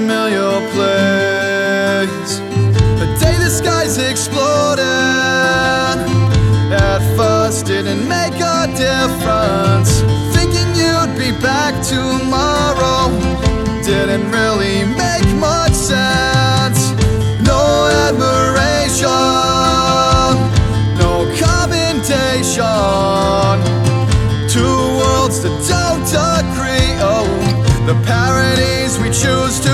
familiar place. A day the skies exploded, at first didn't make a difference. Thinking you'd be back tomorrow didn't really make much sense. No admiration, no commendation. Two worlds that don't agree. Oh, the parodies we choose to.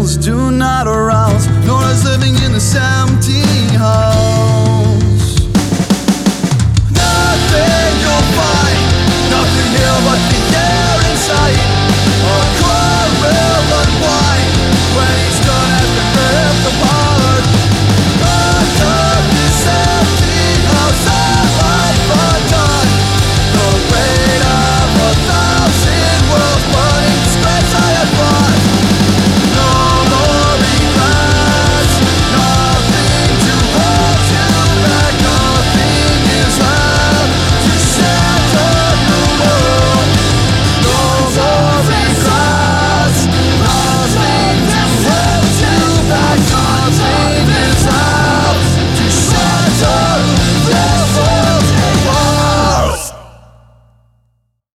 do not arouse. Nor is living in the sound.